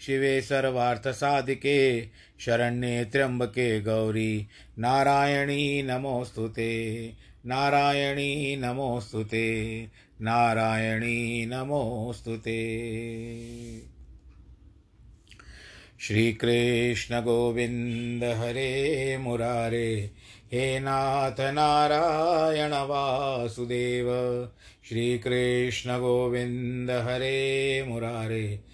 शिवे सर्वार्थसाधिके, शरण्ये त्र्यम्बके गौरी। नारायणी नमोऽस्तु ते। नारायणी नमोऽस्तु ते। नारायणी नमोऽस्तु ते। श्रीकृष्णगोविन्द हरे मुरारे। हे नाथ नारायण वासुदेव। श्रीकृष्ण गोविन्द हरे मुरारे।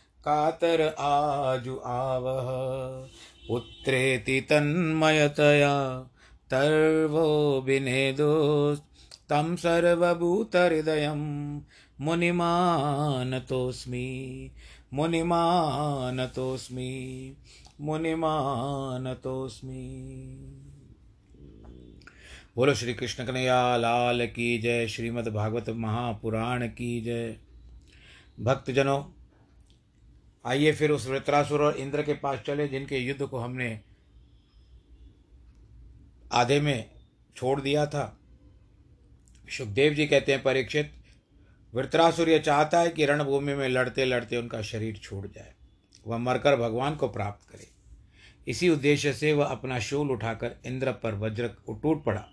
कातर आजु आवह। पुत्रेति तन्मयतया तर्वो विनेदोस्तं सर्वभूतहृदयं मुनिमानतोऽस्मि। मुनिमानतोऽस्मि। मुनिमानतोऽस्मि। बोलो श्री कृष्ण कन्हैया, लाल की जय। श्रीमद् भागवत महापुराण की जय। भक्तजनों आइए फिर उस वृत्रासुर और इंद्र के पास चले, जिनके युद्ध को हमने आधे में छोड़ दिया था। सुखदेव जी कहते हैं, परीक्षित, वृत्रासुर यह चाहता है कि रणभूमि में लड़ते लड़ते उनका शरीर छूट जाए। वह मरकर भगवान को प्राप्त करे। इसी उद्देश्य से वह अपना शूल उठाकर इंद्र पर वज्र टूट पड़ा।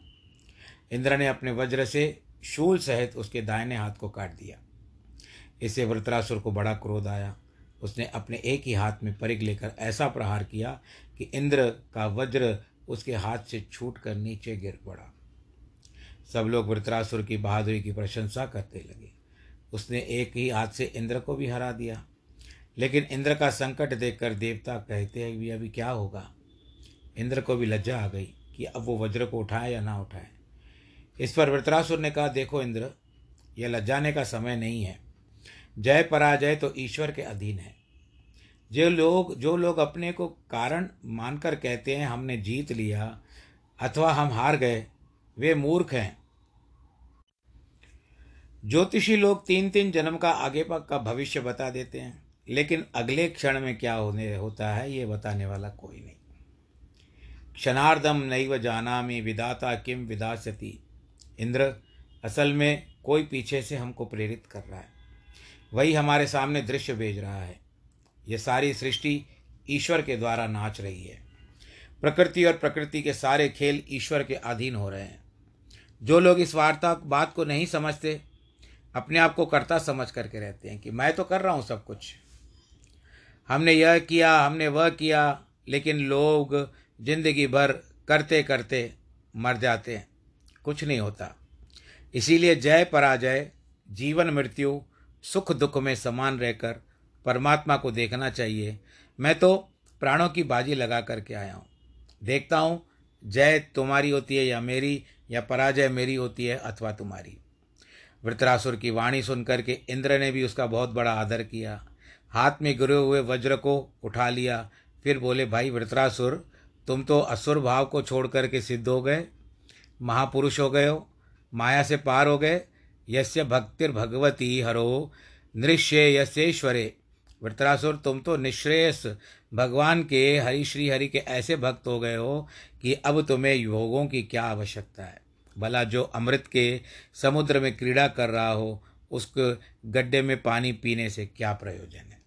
इंद्र ने अपने वज्र से शूल सहित उसके दाहिने हाथ को काट दिया। इससे वृत्रासुर को बड़ा क्रोध आया। उसने अपने एक ही हाथ में परिग लेकर ऐसा प्रहार किया कि इंद्र का वज्र उसके हाथ से छूट कर नीचे गिर पड़ा। सब लोग वृत्रासुर की बहादुरी की प्रशंसा करते लगे। उसने एक ही हाथ से इंद्र को भी हरा दिया। लेकिन इंद्र का संकट देखकर देवता कहते हैं भी अभी क्या होगा? इंद्र को भी लज्जा आ गई कि अब वो वज्र को उठाए या ना उठाए। इस पर वृत्रासुर ने कहा, देखो इंद्र, यह लज्जाने का समय नहीं है। जय पराजय तो ईश्वर के अधीन है। जो लोग जो लोग अपने को कारण मानकर कहते हैं, हमने जीत लिया, अथवा हम हार गए, वे मूर्ख हैं। ज्योतिषी लोग तीन तीन जन्म का आगे पक का भविष्य बता देते हैं, लेकिन अगले क्षण में क्या होने, होता है, ये बताने वाला कोई नहीं। क्षणार्धम नैव में विदाता किम विदासती इंद्र, असल में कोई पीछे से हमको प्रेरित कर रहा है। वही हमारे सामने दृश्य भेज रहा है। ये सारी सृष्टि ईश्वर के द्वारा नाच रही है। प्रकृति और प्रकृति के सारे खेल ईश्वर के अधीन हो रहे हैं। जो लोग इस वार्ता बात को नहीं समझते, अपने आप को कर्ता समझ करके रहते हैं कि मैं तो कर रहा हूँ सब कुछ। हमने यह किया, हमने वह किया, लेकिन लोग ज़िंदगी भर करते करते मर जाते हैं। कुछ नहीं होता। इसीलिए जय पराजय, जीवन मृत्यु सुख दुख में समान रहकर परमात्मा को देखना चाहिए। मैं तो प्राणों की बाजी लगा करके आया हूँ। देखता हूँ, जय तुम्हारी होती है या मेरी, या पराजय मेरी होती है अथवा तुम्हारी। वृतरासुर की वाणी सुनकर के इंद्र ने भी उसका बहुत बड़ा आदर किया। हाथ में गिरे हुए वज्र को उठा लिया। फिर बोले, भाई वृतरासुर, तुम तो असुर भाव को छोड़ करके सिद्ध हो गए। महापुरुष हो गए हो। माया से पार हो गए। यस्य भक्तिर्भगवती हरो नृश्रेयसेश्वरे वृतरासुर, तुम तो निश्रेयस भगवान के हरि, श्री हरि के ऐसे भक्त हो गए हो कि अब तुम्हें योगों की क्या आवश्यकता है। भला जो अमृत के समुद्र में क्रीड़ा कर रहा हो, उस गड्ढे में पानी पीने से क्या प्रयोजन है?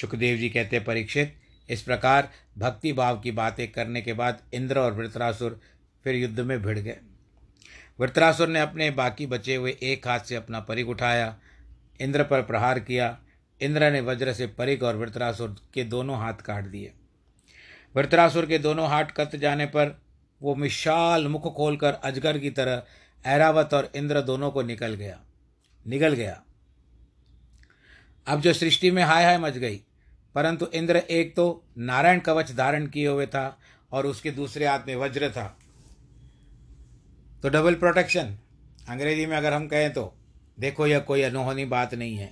सुखदेव जी कहते परीक्षित, इस प्रकार भक्ति भाव की बातें करने के बाद इंद्र और वृतरासुर फिर युद्ध में भिड़ गए। वृतरासुर ने अपने बाकी बचे हुए एक हाथ से अपना परिग उठाया, इंद्र पर प्रहार किया। इंद्र ने वज्र से परिग और वृतरासुर के दोनों हाथ काट दिए। वृतरासुर के दोनों हाथ कट जाने पर वो विशाल मुख खोलकर अजगर की तरह ऐरावत और इंद्र दोनों को निकल गया। निकल गया। अब जो सृष्टि में हाय हाय मच गई, परंतु इंद्र एक तो नारायण कवच धारण किए हुए था और उसके दूसरे हाथ में वज्र था। तो डबल प्रोटेक्शन अंग्रेज़ी में अगर हम कहें तो देखो यह कोई अनोहनी बात नहीं है।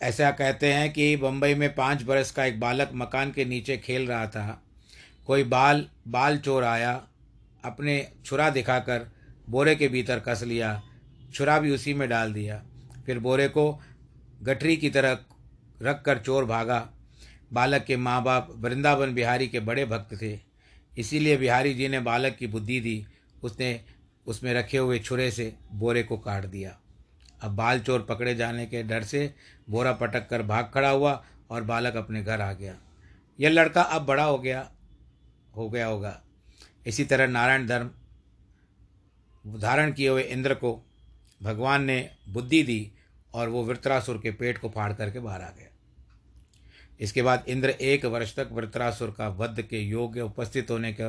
ऐसा कहते हैं कि बम्बई में पाँच बरस का एक बालक मकान के नीचे खेल रहा था। कोई बाल बाल चोर आया, अपने छुरा दिखाकर बोरे के भीतर कस लिया, छुरा भी उसी में डाल दिया। फिर बोरे को गठरी की तरह रख कर चोर भागा। बालक के माँ बाप वृंदावन बिहारी के बड़े भक्त थे। इसीलिए बिहारी जी ने बालक की बुद्धि दी। उसने उसमें रखे हुए छुरे से बोरे को काट दिया। अब बाल चोर पकड़े जाने के डर से बोरा पटक कर भाग खड़ा हुआ और बालक अपने घर आ गया। यह लड़का अब बड़ा हो गया हो गया होगा। इसी तरह नारायण धर्म धारण किए हुए इंद्र को भगवान ने बुद्धि दी और वो वृत्रासुर के पेट को फाड़ करके बाहर आ गया। इसके बाद इंद्र एक वर्ष तक वृत्रासुर का वध के योग्य उपस्थित होने के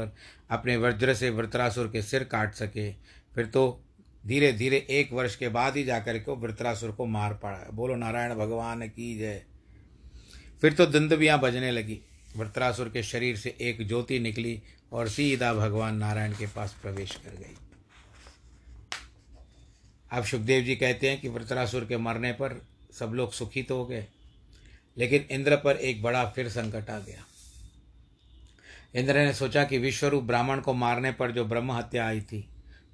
अपने वज्र से वृत्रासुर के सिर काट सके। फिर तो धीरे धीरे एक वर्ष के बाद ही जाकर के वृत्रासुर को मार पड़ा। बोलो, नारायण भगवान की जय। फिर तो दंदबियाँ बजने लगी। वृत्रासुर के शरीर से एक ज्योति निकली और सीधा भगवान नारायण के पास प्रवेश कर गई। अब सुखदेव जी कहते हैं कि वृत्रासुर के मरने पर सब लोग सुखी तो हो गए। लेकिन इंद्र पर एक बड़ा फिर संकट आ गया। इंद्र ने सोचा कि विश्वरूप ब्राह्मण को मारने पर जो ब्रह्म हत्या आई थी,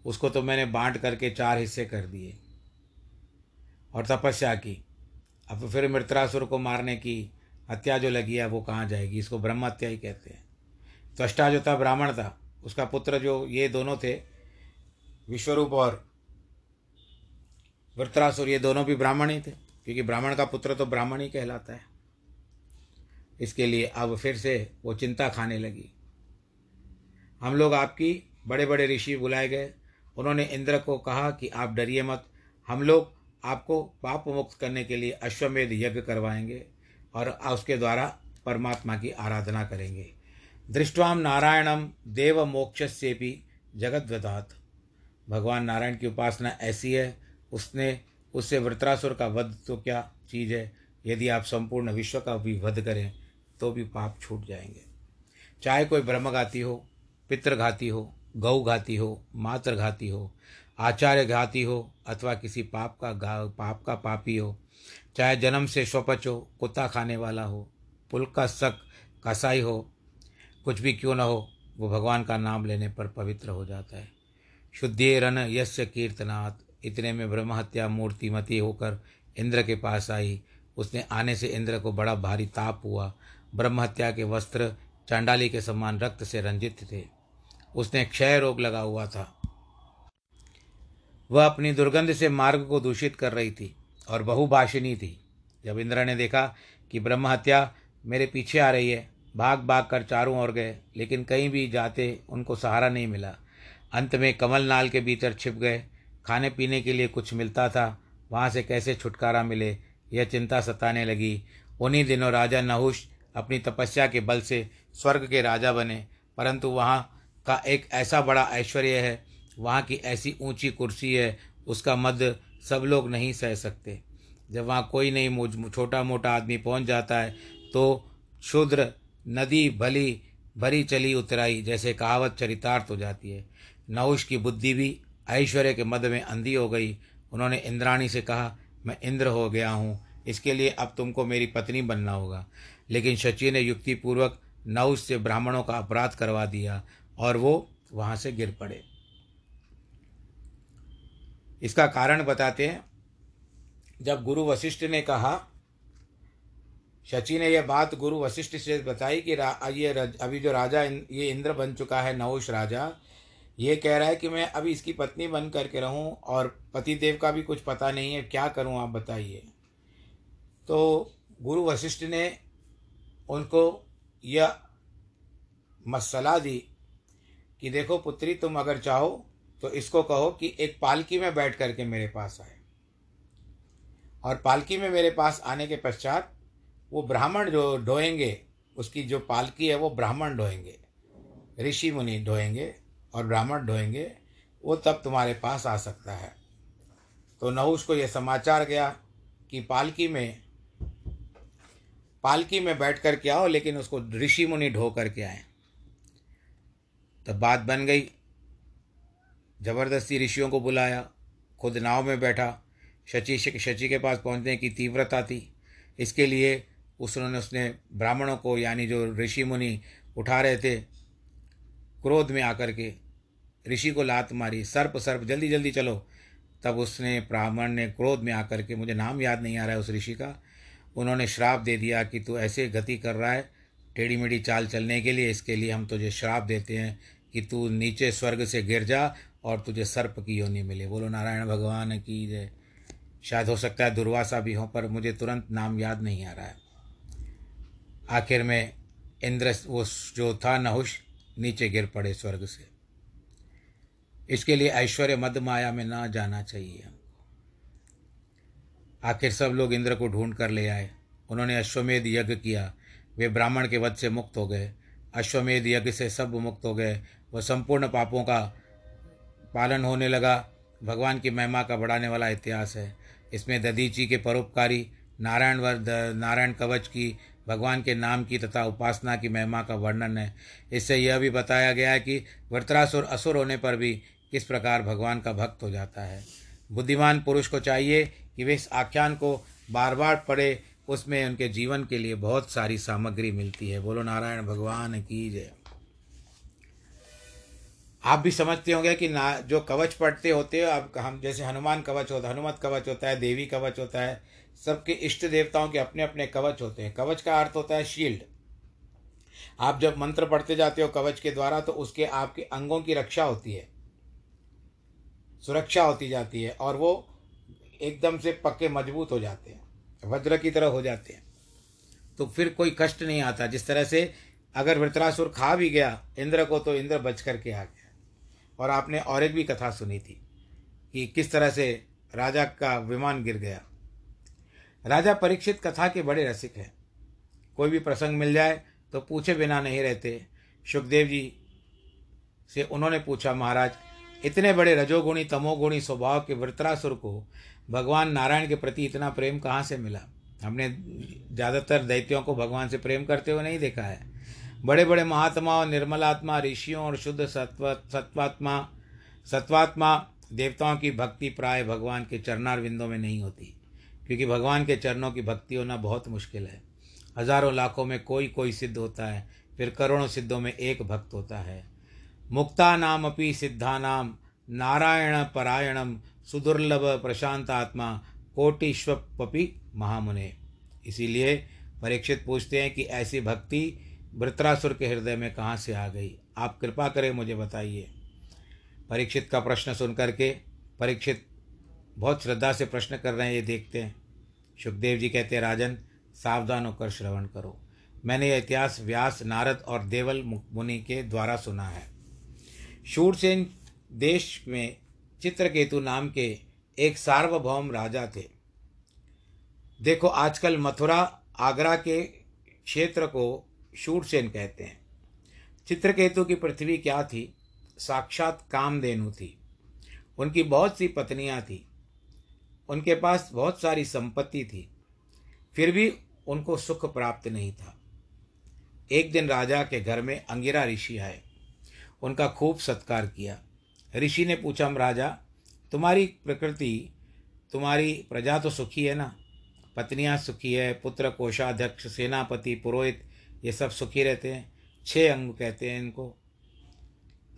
उसको तो मैंने बांट करके चार हिस्से कर दिए। और तपस्या की। अब फिर मृत्रासुर को मारने की हत्या जो लगी है, वो कहाँ जाएगी? इसको ब्रह्म हत्या ही कहते हैं। त्वष्टा जो था, ब्राह्मण था, उसका पुत्र जो, ये दोनों थे, विश्वरूप और वृत्रासुर, ये दोनों भी ब्राह्मण ही थे। क्योंकि ब्राह्मण का पुत्र तो ब्राह्मण ही कहलाता है। इसके लिए अब फिर से वो चिंता खाने लगी। हम लोग आपकी बड़े बड़े ऋषि बुलाए गए। उन्होंने इंद्र को कहा कि आप डरिए मत। हम लोग आपको पाप मुक्त करने के लिए अश्वमेध यज्ञ करवाएँगे और उसके द्वारा परमात्मा की आराधना करेंगे। दृष्टवाम नारायणम देव मोक्ष से भी जगत भगवान नारायण की उपासना ऐसी है। उसने, उससे वृत्रासुर का वध तो क्या चीज़ है? यदि आप संपूर्ण विश्व का भी वध करें तो भी पाप छूट जाएँगे। चाहे कोई ब्रह्मघाती हो, पितृघाती हो गौ घाती हो मातृ घाती हो आचार्य घाती हो, अथवा किसी पाप का पाप का पापी हो, चाहे जन्म से स्वपच हो, कुत्ता खाने वाला हो, पुल का शक, कसाई हो, कुछ भी क्यों न हो, वो भगवान का नाम लेने पर पवित्र हो जाता है। शुद्धि रन यश कीर्तनाथ इतने में ब्रह्म हत्या मूर्तिमती होकर इंद्र के पास आई। उसने आने से इंद्र को बड़ा भारी ताप हुआ। ब्रह्म हत्या के वस्त्र चांडाली के समान रक्त से रंजित थे। उसने क्षय रोग लगा हुआ था। वह अपनी दुर्गंध से मार्ग को दूषित कर रही थी और बहुभाषिनी थी। जब इंद्र ने देखा कि ब्रह्म हत्या मेरे पीछे आ रही है, भाग भाग कर चारों ओर गए, लेकिन कहीं भी जाते उनको सहारा नहीं मिला। अंत में कमल नाल के भीतर छिप गए। खाने पीने के लिए कुछ मिलता था, वहाँ से कैसे छुटकारा मिले, यह चिंता सताने लगी। उन्हीं दिनों राजा नहुष अपनी तपस्या के बल से स्वर्ग के राजा बने। परंतु वहाँ का एक ऐसा बड़ा ऐश्वर्य है, वहाँ की ऐसी ऊँची कुर्सी है, उसका मद सब लोग नहीं सह सकते। जब वहाँ कोई नहीं छोटा मोटा आदमी पहुँच जाता है तो शूद्र नदी भली, भरी चली उतराई, जैसे कहावत चरितार्थ हो जाती है। नहुष की बुद्धि भी ऐश्वर्य के मद में अंधी हो गई। उन्होंने इंद्राणी से कहा, मैं इंद्र हो गया हूँ, इसके लिए अब तुमको मेरी पत्नी बनना होगा। लेकिन शची ने युक्तिपूर्वक नहुष से ब्राह्मणों का अपराध करवा दिया और वो वहाँ से गिर पड़े। इसका कारण बताते हैं। जब गुरु वशिष्ठ ने कहा शची ने यह बात गुरु वशिष्ठ से बताई कि ये अभी जो राजा ये इंद्र बन चुका है नहुष राजा, ये कह रहा है कि मैं अभी इसकी पत्नी बन करके रहूँ और पति देव का भी कुछ पता नहीं है, क्या करूँ आप बताइए। तो गुरु वशिष्ठ ने उनको यह मसला दी कि देखो पुत्री, तुम अगर चाहो तो इसको कहो कि एक पालकी में बैठ करके मेरे पास आए। और पालकी में मेरे पास आने के पश्चात वो ब्राह्मण जो ढोएँगे, उसकी जो पालकी है वो ब्राह्मण ढोएँगे, ऋषि मुनि ढोएँगे और ब्राह्मण ढोएँगे, वो तब तुम्हारे पास आ सकता है। तो नहुष को यह समाचार गया कि पालकी में पालकी में बैठ कर के आओ, लेकिन उसको ऋषि मुनि ढो करके आए। तब बात बन गई। ज़बरदस्ती ऋषियों को बुलाया, खुद नाव में बैठा। शची शची के पास पहुँचने की तीव्रता थी। इसके लिए उसने उसने ब्राह्मणों को, यानी जो ऋषि मुनि उठा रहे थे, क्रोध में आकर के ऋषि को लात मारी। सर्प सर्प, जल्दी जल्दी चलो। तब उसने ब्राह्मण ने क्रोध में आकर के, मुझे नाम याद नहीं आ रहा है उस ऋषि का उन्होंने श्राप दे दिया कि तू ऐसे गति कर रहा है टेढ़ी मेढ़ी चाल चलने के लिए इसके लिए हम तुझे श्राप देते हैं कि तू नीचे स्वर्ग से गिर जा और तुझे सर्प की योनि मिले। बोलो, नारायण भगवान की जय। शायद हो सकता है दुर्वासा भी हो, पर मुझे तुरंत नाम याद नहीं आ रहा है। आखिर में इंद्र वो जो था, नहुष, नीचे गिर पड़े स्वर्ग से। इसके लिए ऐश्वर्य मध्य माया में ना जाना चाहिए। आखिर सब लोग इंद्र को ढूंढ कर ले आए। उन्होंने अश्वमेध यज्ञ किया। वे ब्राह्मण के वध से मुक्त हो गए। अश्वमेध यज्ञ से सब मुक्त हो गए। वह संपूर्ण पापों का पालन होने लगा। भगवान की महिमा का बढ़ाने वाला इतिहास है। इसमें ददीची के परोपकारी, नारायण वर नारायण कवच की, भगवान के नाम की तथा उपासना की महिमा का वर्णन है। इससे यह भी बताया गया है कि वर्तरासुर असुर होने पर भी किस प्रकार भगवान का भक्त हो जाता है। बुद्धिमान पुरुष को चाहिए कि वे इस आख्यान को बार बार पढ़े, उसमें उनके जीवन के लिए बहुत सारी सामग्री मिलती है। बोलो, नारायण भगवान की जय। आप भी समझते होंगे कि ना, जो कवच पढ़ते होते हो, अब हम, जैसे हनुमान कवच होता है, हनुमत कवच होता है, देवी कवच होता है, सबके इष्ट देवताओं के अपने अपने कवच होते हैं। कवच का अर्थ होता है शील्ड। आप जब मंत्र पढ़ते जाते हो कवच के द्वारा तो उसके आपके अंगों की रक्षा होती है। सुरक्षा होती जाती है, और वो एकदम से पक्के मज़बूत हो जाते हैं, वज्र की तरह हो जाते हैं। तो फिर कोई कष्ट नहीं आता। जिस तरह से अगर वृत्रासुर खा भी गया, इंद्र को तो इंद्र बच करके आ गया। और आपने और एक भी कथा सुनी थी कि किस तरह से राजा का विमान गिर गया। राजा परीक्षित कथा के बड़े रसिक हैं। कोई भी प्रसंग मिल जाए तो पूछे बिना नहीं रहते। सुखदेव जी से उन्होंने पूछा, महाराज, इतने बड़े रजोगुणी, तमोगुणी स्वभाव के वृत्रासुर को भगवान नारायण के प्रति इतना प्रेम कहाँ से मिला? हमने ज़्यादातर दैत्यों को भगवान से प्रेम करते हुए नहीं देखा है। बड़े बड़े महात्मा और निर्मलात्मा, ऋषियों और शुद्ध सत्व, सत्वात्मा सत्वात्मा देवताओं की भक्ति प्राय भगवान के चरणार विंदों में नहीं होती। क्योंकि भगवान के चरणों की भक्ति होना बहुत मुश्किल है। हज़ारों लाखों में कोई कोई सिद्ध होता है, फिर करोड़ों सिद्धों में एक भक्त होता है। मुक्ता नाम अपनी सिद्धा नाम, नारायण परायणम सुदुर्लभ प्रशांत आत्मा कोटिश्वपि महामुने। इसीलिए परीक्षित पूछते हैं कि ऐसी भक्ति वृत्रासुर के हृदय में कहाँ से आ गई? आप कृपा करें मुझे बताइए। परीक्षित का प्रश्न सुन करके परीक्षित बहुत श्रद्धा से प्रश्न कर रहे हैं, ये देखते हैं। सुखदेव जी कहते हैं, राजन, सावधान होकर श्रवण करो। मैंने यह इतिहास व्यास, नारद और देवल मुनि के द्वारा सुना है। शूरसेन देश में चित्रकेतु नाम के एक सार्वभौम राजा थे। देखो, आजकल मथुरा, आगरा के क्षेत्र को शूरसेन कहते हैं। चित्रकेतु की पृथ्वी क्या थी? साक्षात कामधेनु थी। उनकी बहुत सी पत्नियाँ थी। उनके पास बहुत सारी संपत्ति थी। फिर भी उनको सुख प्राप्त नहीं था। एक दिन राजा के घर में अंगिरा ऋषि आए। उनका खूब सत्कार किया। ऋषि ने पूछा राजा, तुम्हारी प्रकृति, तुम्हारी प्रजा तो सुखी है ना? पत्नियाँ सुखी है, पुत्र कोषाध्यक्ष, सेनापति, पुरोहित, ये सब सुखी रहते हैं? छह अंग कहते हैं इनको।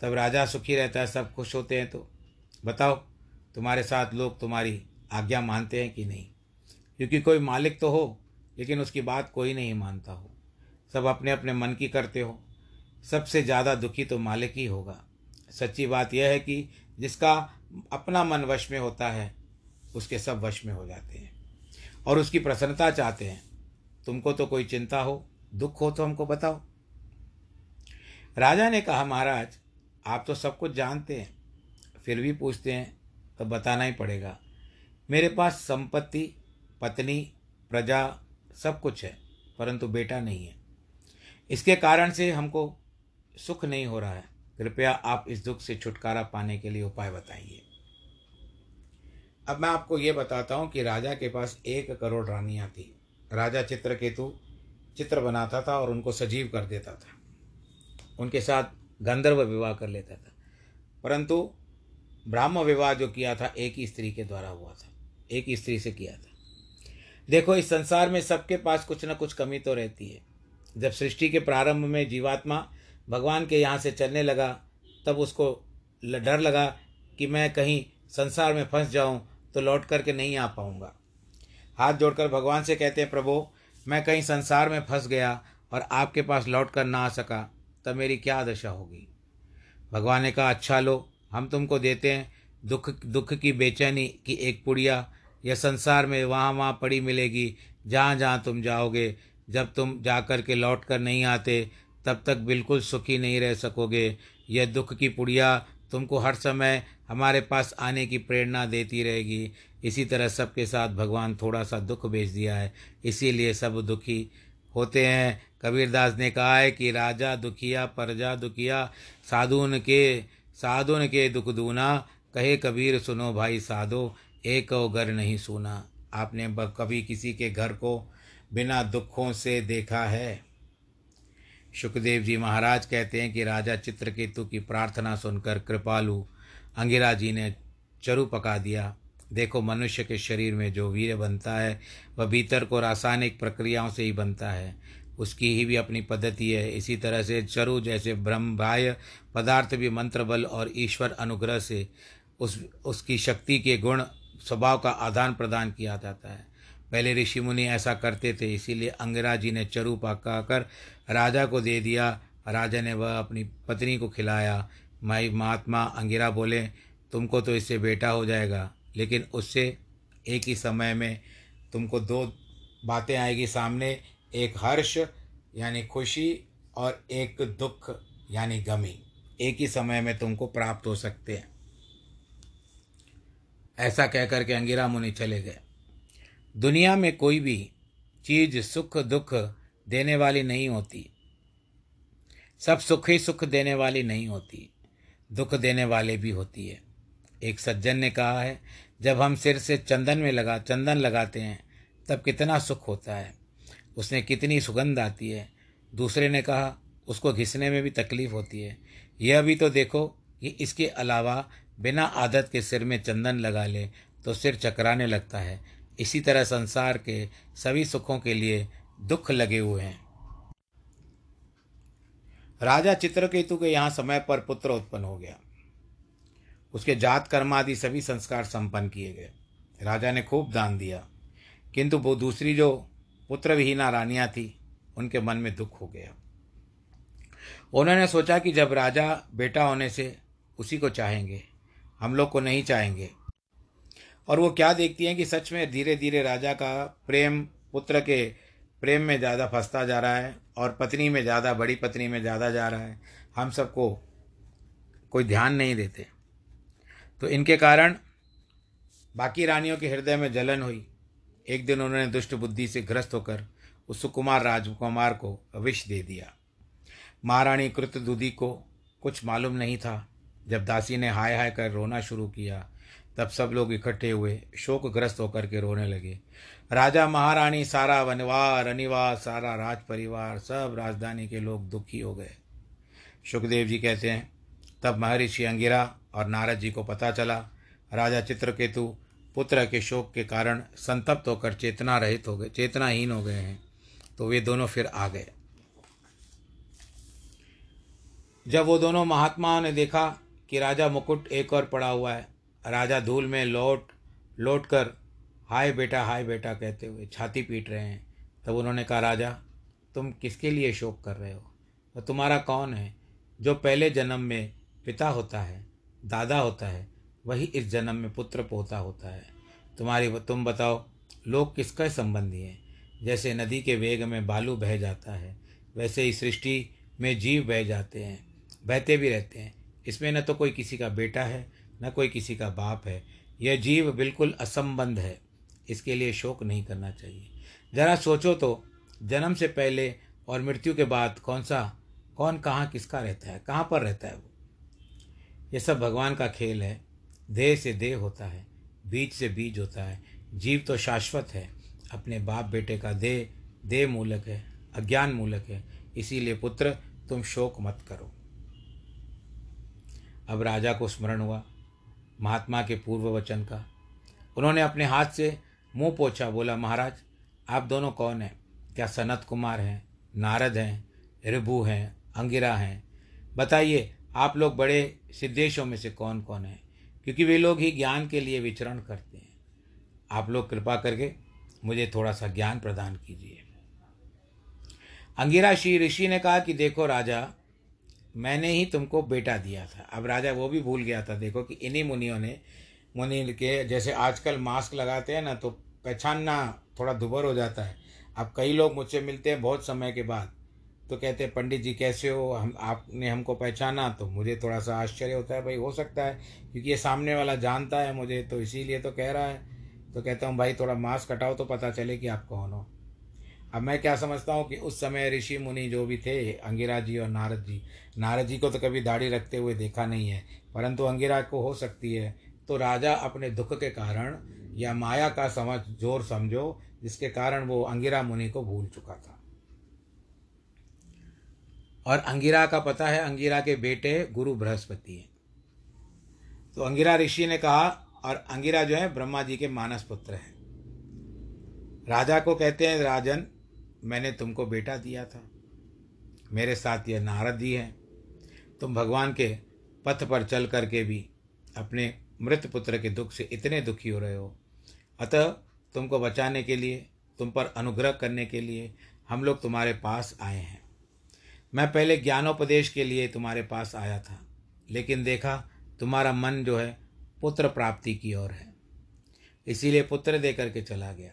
तब राजा सुखी रहता है, सब खुश होते हैं तो। बताओ, तुम्हारे साथ लोग तुम्हारी आज्ञा मानते हैं कि नहीं? क्योंकि कोई मालिक तो हो, लेकिन उसकी बात कोई नहीं मानता हो। सब अपने अपने मन की करते हो। सबसे ज़्यादा दुखी तो मालिक ही होगा। सच्ची बात यह है कि जिसका अपना मन वश में होता है, उसके सब वश में हो जाते हैं। और उसकी प्रसन्नता चाहते हैं, तुमको तो कोई चिंता हो, दुख हो तो हमको बताओ। राजा ने कहा, महाराज, आप तो सब कुछ जानते हैं, फिर भी पूछते हैं तो बताना ही पड़ेगा। मेरे पास संपत्ति, पत्नी, प्रजा, सब कुछ है, परंतु बेटा नहीं है। इसके कारण से हमको सुख नहीं हो रहा है। कृपया आप इस दुख से छुटकारा पाने के लिए उपाय बताइए। अब मैं आपको ये बताता हूँ कि राजा के पास एक करोड़ रानियाँ थी। राजा चित्रकेतु चित्र बनाता था और उनको सजीव कर देता था। उनके साथ गंधर्व विवाह कर लेता था। परंतु ब्राह्म विवाह जो किया था, एक ही स्त्री के द्वारा हुआ था। एक ही स्त्री से किया था। देखो, इस संसार में सबके पास कुछ ना कुछ कमी तो रहती है। जब सृष्टि के प्रारंभ में जीवात्मा भगवान के यहाँ से चलने लगा। तब उसको डर लगा कि मैं कहीं संसार में फंस जाऊँ तो लौट करके नहीं आ पाऊँगा। हाथ जोड़कर भगवान से कहते हैं, प्रभु, मैं कहीं संसार में फंस गया और आपके पास लौट कर ना आ सका, तब मेरी क्या दशा होगी? भगवान ने कहा अच्छा लो, हम तुमको देते हैं दुख दुख की बेचैनी की एक पुड़िया यह संसार में वहाँ वहाँ पड़ी मिलेगी, जहाँ जहाँ तुम जाओगे, जब तुम जा कर के लौट कर नहीं आते तब तक बिल्कुल सुखी नहीं रह सकोगे। यह दुख की पुड़िया तुमको हर समय हमारे पास आने की प्रेरणा देती रहेगी। इसी तरह सबके साथ भगवान थोड़ा सा दुख भेज दिया है। इसीलिए सब दुखी होते हैं। कबीरदास ने कहा है कि, राजा दुखिया, प्रजा दुखिया, साधुन के साधुन के दुख दूना। कहे कबीर, सुनो भाई साधो, एक घर नहीं सुना। आपने कभी किसी के घर को बिना दुखों से देखा है? सुखदेव जी महाराज कहते हैं कि राजा चित्रकेतु की प्रार्थना सुनकर कृपालु अंगिरा जी ने चरु पका दिया। देखो, मनुष्य के शरीर में जो वीर बनता है, वह भीतर को रासायनिक प्रक्रियाओं से ही बनता है। उसकी ही भी अपनी पद्धति है। इसी तरह से चरु जैसे ब्रह्म बाह्य पदार्थ भी मंत्र बल और ईश्वर अनुग्रह से उस, उसकी शक्ति के गुण, स्वभाव का आदान प्रदान किया जाता है। पहले ऋषि मुनि ऐसा करते थे, इसीलिए अंगिरा जी ने चरु पकाकर राजा को दे दिया। राजा ने वह अपनी पत्नी को खिलाया। माई महात्मा अंगिरा बोले, तुमको तो इससे बेटा हो जाएगा, लेकिन उससे एक ही समय में तुमको दो बातें आएगी सामने। एक हर्ष, यानी खुशी, और एक दुख, यानी गमी। एक ही समय में तुमको प्राप्त हो सकते हैं। ऐसा कहकर के अंगिरा मुनि चले गए। दुनिया में कोई भी चीज़ सुख दुख देने वाली नहीं होती। सब सुख ही सुख देने वाली नहीं होती। दुख देने वाले भी होती है। एक सज्जन ने कहा है, जब हम सिर से चंदन में लगा, चंदन लगाते हैं, तब कितना सुख होता है। उसने कितनी सुगंध आती है। दूसरे ने कहा, उसको घिसने में भी तकलीफ़ होती है। यह भी तो देखो कि इसके अलावा बिना आदत के सिर में चंदन लगा ले तो सिर चकराने लगता है। इसी तरह संसार के सभी सुखों के लिए दुख लगे हुए हैं। राजा चित्रकेतु के यहाँ समय पर पुत्र उत्पन्न हो गया। उसके जात कर्म आदि सभी संस्कार संपन्न किए गए। राजा ने खूब दान दिया। किंतु वो दूसरी जो पुत्र विहीना रानियाँ थी, उनके मन में दुख हो गया। उन्होंने सोचा कि जब राजा बेटा होने से उसी को चाहेंगे, हम लोग को नहीं चाहेंगे और वो क्या देखती हैं कि सच में धीरे धीरे राजा का प्रेम, पुत्र के प्रेम में ज़्यादा फंसता जा रहा है और पत्नी में ज़्यादा, बड़ी पत्नी में ज़्यादा जा रहा है। हम सबको कोई ध्यान नहीं देते। तो इनके कारण बाकी रानियों के हृदय में जलन हुई। एक दिन उन्होंने दुष्ट बुद्धि से ग्रस्त होकर उस सुकुमार राजकुमार को विष दे दिया। महारानी कृत कृतदुदी को कुछ मालूम नहीं था। जब दासी ने हाय हाय कर रोना शुरू किया तब सब लोग इकट्ठे हुए, शोकग्रस्त होकर के रोने लगे। राजा महारानी, सारा वनवार अनिवार सारा राज परिवार सब राजधानी के लोग दुखी हो गए। सुखदेव जी कहते हैं, तब महर्षि अंगिरा और नारद जी को पता चला, राजा चित्रकेतु पुत्र के शोक के कारण संतप्त होकर चेतना रहित हो गए, चेतनाहीन हो गए हैं। तो वे दोनों फिर आ गए। जब वो दोनों महात्माओं ने देखा कि राजा मुकुट एक और पड़ा हुआ है राजा धूल में लौट लौट कर, हाय बेटा हाय बेटा कहते हुए छाती पीट रहे हैं। तब उन्होंने कहा, राजा, तुम किसके लिए शोक कर रहे हो? और तुम्हारा कौन है जो पहले जन्म में पिता होता है, दादा होता है, वही इस जन्म में पुत्र पोता होता है? तुम्हारी तुम बताओ, लोग किसका संबंधी हैं? जैसे नदी के वेग में बालू बह जाता है, वैसे ही सृष्टि में जीव बह जाते हैं, बहते भी रहते हैं। इसमें न तो कोई किसी का बेटा है न कोई किसी का बाप है। यह जीव बिल्कुल असंबंध है। इसके लिए शोक नहीं करना चाहिए। जरा सोचो तो जन्म से पहले और मृत्यु के बाद कौन सा, कौन कहाँ किसका रहता है, कहाँ पर रहता है वो? ये सब भगवान का खेल है। देह से देह होता है बीज से बीज होता है। जीव तो शाश्वत है। अपने बाप बेटे का देह देह मूलक है, अज्ञान मूलक है। इसीलिए पुत्र, तुम शोक मत करो। अब राजा को स्मरण हुआ। महात्मा के पूर्व वचन का। उन्होंने अपने हाथ से मुँह पोछा, बोला, महाराज, आप दोनों कौन हैं? क्या सनत कुमार हैं, नारद हैं ऋभु हैं, अंगिरा हैं? बताइए, आप लोग बड़े सिद्धेशों में से कौन कौन हैं? क्योंकि वे लोग ही ज्ञान के लिए विचरण करते हैं। आप लोग कृपा करके मुझे थोड़ा सा ज्ञान प्रदान कीजिए। अंगिरा श्री ऋषि ने कहा कि, देखो राजा मैंने ही तुमको बेटा दिया था। अब राजा वो भी भूल गया था। देखो कि इन्हीं मुनियों ने, मुनि के जैसे आजकल मास्क लगाते हैं ना तो पहचानना थोड़ा दुबर हो जाता है। अब कई लोग मुझसे मिलते हैं बहुत समय के बाद तो कहते हैं, पंडित जी, कैसे हो? हम, आपने हमको पहचाना? तो मुझे थोड़ा सा आश्चर्य होता है, भाई, हो सकता है, क्योंकि ये सामने वाला जानता है मुझे तो इसीलिए तो कह रहा है। तो कहता हूँ, भाई, थोड़ा मास्क हटाओ तो पता चले कि आप कौन हो। अब मैं क्या समझता हूँ कि उस समय ऋषि मुनि जो भी थे, अंगिरा जी और नारद जी नारद जी को तो कभी दाढ़ी रखते हुए देखा नहीं है, परंतु अंगिरा को हो सकती है। तो राजा अपने दुख के कारण या माया का समझ, ज़ोर समझो, जिसके कारण वो अंगिरा मुनि को भूल चुका था। और अंगिरा का पता है, अंगिरा के बेटे गुरु बृहस्पति हैं। तो अंगिरा ऋषि ने कहा, और अंगिरा जो है ब्रह्मा जी के मानस पुत्र हैं। राजा को कहते हैं राजन मैंने तुमको बेटा दिया था। मेरे साथ यह नारद जी हैं। तुम भगवान के पथ पर चल करके भी अपने मृत पुत्र के दुख से इतने दुखी हो रहे हो। अतः तुमको बचाने के लिए, तुम पर अनुग्रह करने के लिए हम लोग तुम्हारे पास आए हैं। मैं पहले ज्ञानोपदेश के लिए तुम्हारे पास आया था, लेकिन देखा तुम्हारा मन जो है पुत्र प्राप्ति की ओर है। इसीलिए पुत्र दे करके चला गया।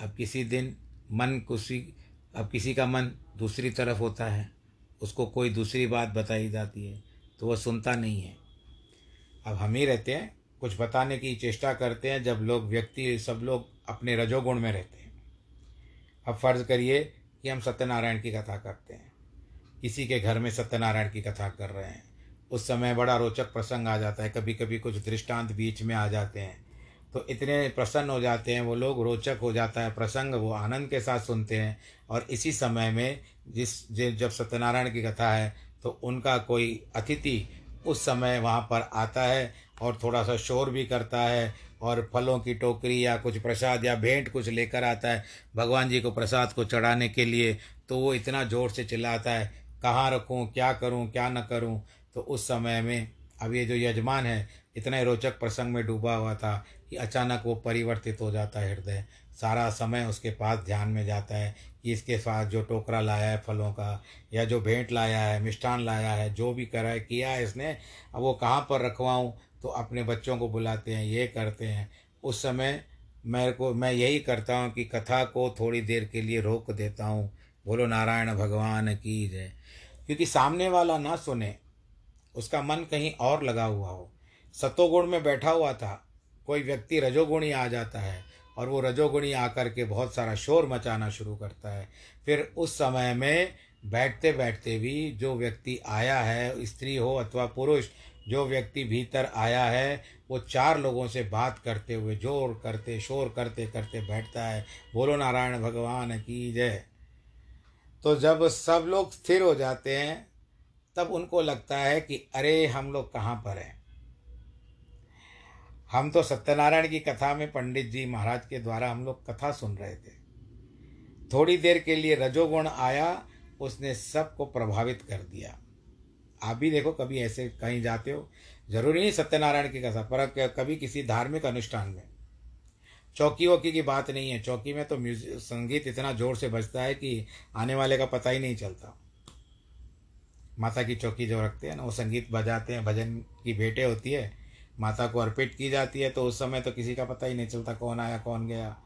अब किसी दिन मन खुशी, अब किसी का मन दूसरी तरफ़ होता है, उसको कोई दूसरी बात बताई जाती है तो वह सुनता नहीं है। अब हम ही रहते हैं, कुछ बताने की चेष्टा करते हैं, जब लोग, व्यक्ति, सब लोग अपने रजोगुण में रहते हैं। अब फ़र्ज़ करिए कि हम सत्यनारायण की कथा करते हैं। किसी के घर में सत्यनारायण की कथा कर रहे हैं। उस समय बड़ा रोचक प्रसंग आ जाता है कभी कभी कुछ दृष्टांत बीच में आ जाते हैं। तो इतने प्रसन्न हो जाते हैं वो लोग, रोचक हो जाता है प्रसंग, वो आनंद के साथ सुनते हैं। और इसी समय में जिस जब सत्यनारायण की कथा है तो उनका कोई अतिथि उस समय वहाँ पर आता है और थोड़ा सा शोर भी करता है और फलों की टोकरी या कुछ प्रसाद या भेंट कुछ लेकर आता है भगवान जी को प्रसाद को चढ़ाने के लिए तो वो इतना ज़ोर से चिल्लाता है, कहाँ रखूँ, क्या करूँ, क्या न करूँ? तो उस समय में, अब ये जो यजमान है, इतना रोचक प्रसंग में डूबा हुआ था अचानक वो परिवर्तित हो जाता है हृदय। सारा समय उसके पास ध्यान में जाता है कि इसके साथ जो टोकरा लाया है फलों का, या जो भेंट लाया है, मिष्ठान लाया है, जो भी करा है, किया है इसने, अब वो कहाँ पर रखवाऊँ? तो अपने बच्चों को बुलाते हैं, ये करते हैं। उस समय मेरे को, मैं यही करता हूँ कि कथा को थोड़ी देर के लिए रोक देता हूँ। बोलो, नारायण भगवान की जय। क्योंकि सामने वाला ना सुने, उसका मन कहीं और लगा हुआ हो। सतोगुण में बैठा हुआ था। कोई व्यक्ति रजोगुणी आ जाता है और वो रजोगुणी आकर के बहुत सारा शोर मचाना शुरू करता है। फिर उस समय में बैठते बैठते भी जो व्यक्ति आया है, स्त्री हो अथवा पुरुष, जो व्यक्ति भीतर आया है, वो चार लोगों से बात करते हुए ज़ोर करते, शोर करते करते बैठता है। बोलो, नारायण भगवान की जय। तो जब सब लोग स्थिर हो जाते हैं, तब उनको लगता है कि, अरे, हम लोग कहाँ पर हैं? हम तो सत्यनारायण की कथा में पंडित जी महाराज के द्वारा हम लोग कथा सुन रहे थे। थोड़ी देर के लिए रजोगुण आया, उसने सबको प्रभावित कर दिया। आप भी देखो, कभी ऐसे कहीं जाते हो, ज़रूरी नहीं सत्यनारायण की कथा, पर कभी किसी धार्मिक अनुष्ठान में। चौकी वौकी की बात नहीं है, चौकी में तो म्यूज़िक संगीत इतना ज़ोर से बजता है कि आने वाले का पता ही नहीं चलता। माता की चौकी जो रखते हैं ना, वो संगीत बजाते हैं, भजन की भेंटें होती है माता को अर्पित की जाती है तो उस समय तो किसी का पता ही नहीं चलता कौन आया, कौन गया।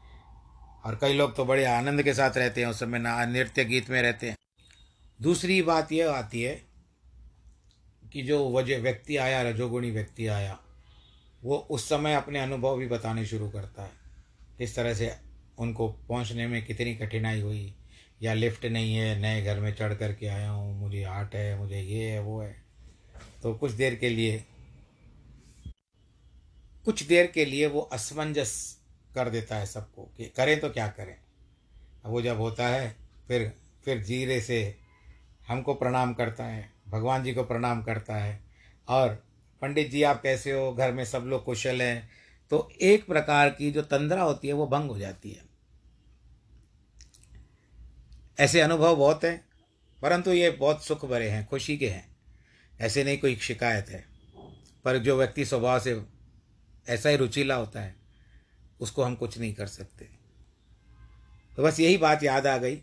और कई लोग तो बड़े आनंद के साथ रहते हैं, उस समय ना, नृत्य गीत में रहते हैं। दूसरी बात यह आती है कि जो वजह, व्यक्ति आया, रजोगुणी व्यक्ति आया, वो उस समय अपने अनुभव भी बताने शुरू करता है। किस तरह से उनको पहुँचने में कितनी कठिनाई हुई, या लिफ्ट नहीं है, नए घर में चढ़ कर के आया हूँ, मुझे आर्ट है, मुझे ये है, वो है। तो कुछ देर के लिए कुछ देर के लिए वो असमंजस कर देता है सबको कि करें तो क्या करें। वो जब होता है, फिर फिर जीरे से हमको प्रणाम करता है, भगवान जी को प्रणाम करता है। और पंडित जी आप कैसे हो? घर में सब लोग कुशल हैं। तो एक प्रकार की जो तंद्रा होती है वो भंग हो जाती है। ऐसे अनुभव बहुत हैं, परंतु ये बहुत सुख भरे हैं, खुशी के हैं। ऐसे नहीं कोई शिकायत है। पर जो व्यक्ति स्वभाव से ऐसा ही रुचिला होता है। उसको हम कुछ नहीं कर सकते। तो बस यही बात याद आ गई।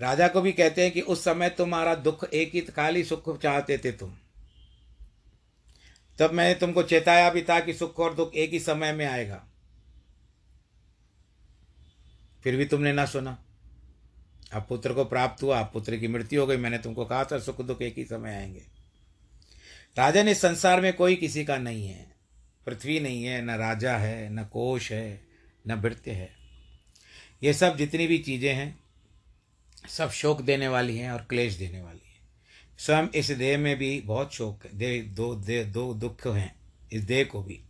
राजा को भी कहते हैं कि उस समय तुम्हारा दुख एक ही खाली सुख चाहते थे तुम। तब मैंने तुमको चेताया भी था कि सुख और दुख एक ही समय में आएगा। फिर भी तुमने ना सुना। अब पुत्र को प्राप्त हुआ पुत्र की मृत्यु हो गई। मैंने तुमको कहा था, सुख दुख एक ही समय आएँगे। राजन इस संसार में कोई किसी का नहीं है। पृथ्वी नहीं है, न राजा है, न कोश है, न भृत्य है। ये सब जितनी भी चीज़ें हैं, सब शोक देने वाली हैं और क्लेश देने वाली हैं। स्वयं इस देह में भी बहुत शोक, देह, दो दे दो दुख हैं, इस देह को भी।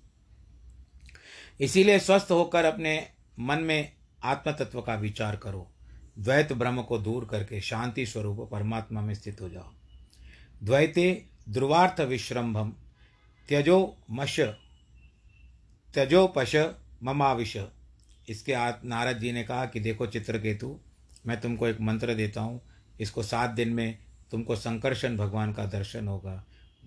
इसीलिए स्वस्थ होकर अपने मन में आत्म तत्व का विचार करो। द्वैत ब्रह्म को दूर करके शांति स्वरूप परमात्मा में स्थित हो जाओ। द्वैते ध्रुवार्थ विश्रम्भम त्यजो मश त्यजो पश ममाविश। इसके नारद जी ने कहा कि देखो चित्रकेतु, मैं तुमको एक मंत्र देता हूँ। इसको सात दिन में तुमको संकर्षण भगवान का दर्शन होगा।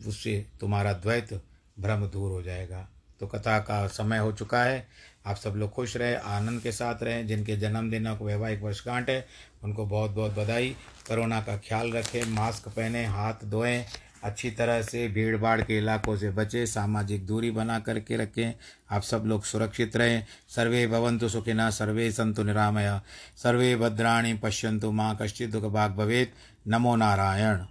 उससे तुम्हारा द्वैत भ्रम दूर हो जाएगा। तो कथा का समय हो चुका है। आप सब लोग खुश रहे, आनंद के साथ रहें। जिनके जन्मदिन को वैवाहिक वर्षगांठ है, उनको बहुत बहुत बधाई। कोरोना का ख्याल रखें, मास्क पहने, हाथ धोएँ। अच्छी तरह से भीड़ भाड़ के इलाकों से बचें, सामाजिक दूरी बना करके रखें, आप सब लोग सुरक्षित रहें। सर्वे भवंतु सुखिना, सर्वे संतु निरामया। सर्वे भद्राणी पश्यंतु माँ कश्चित दुख भाग भवेद नमो नारायण।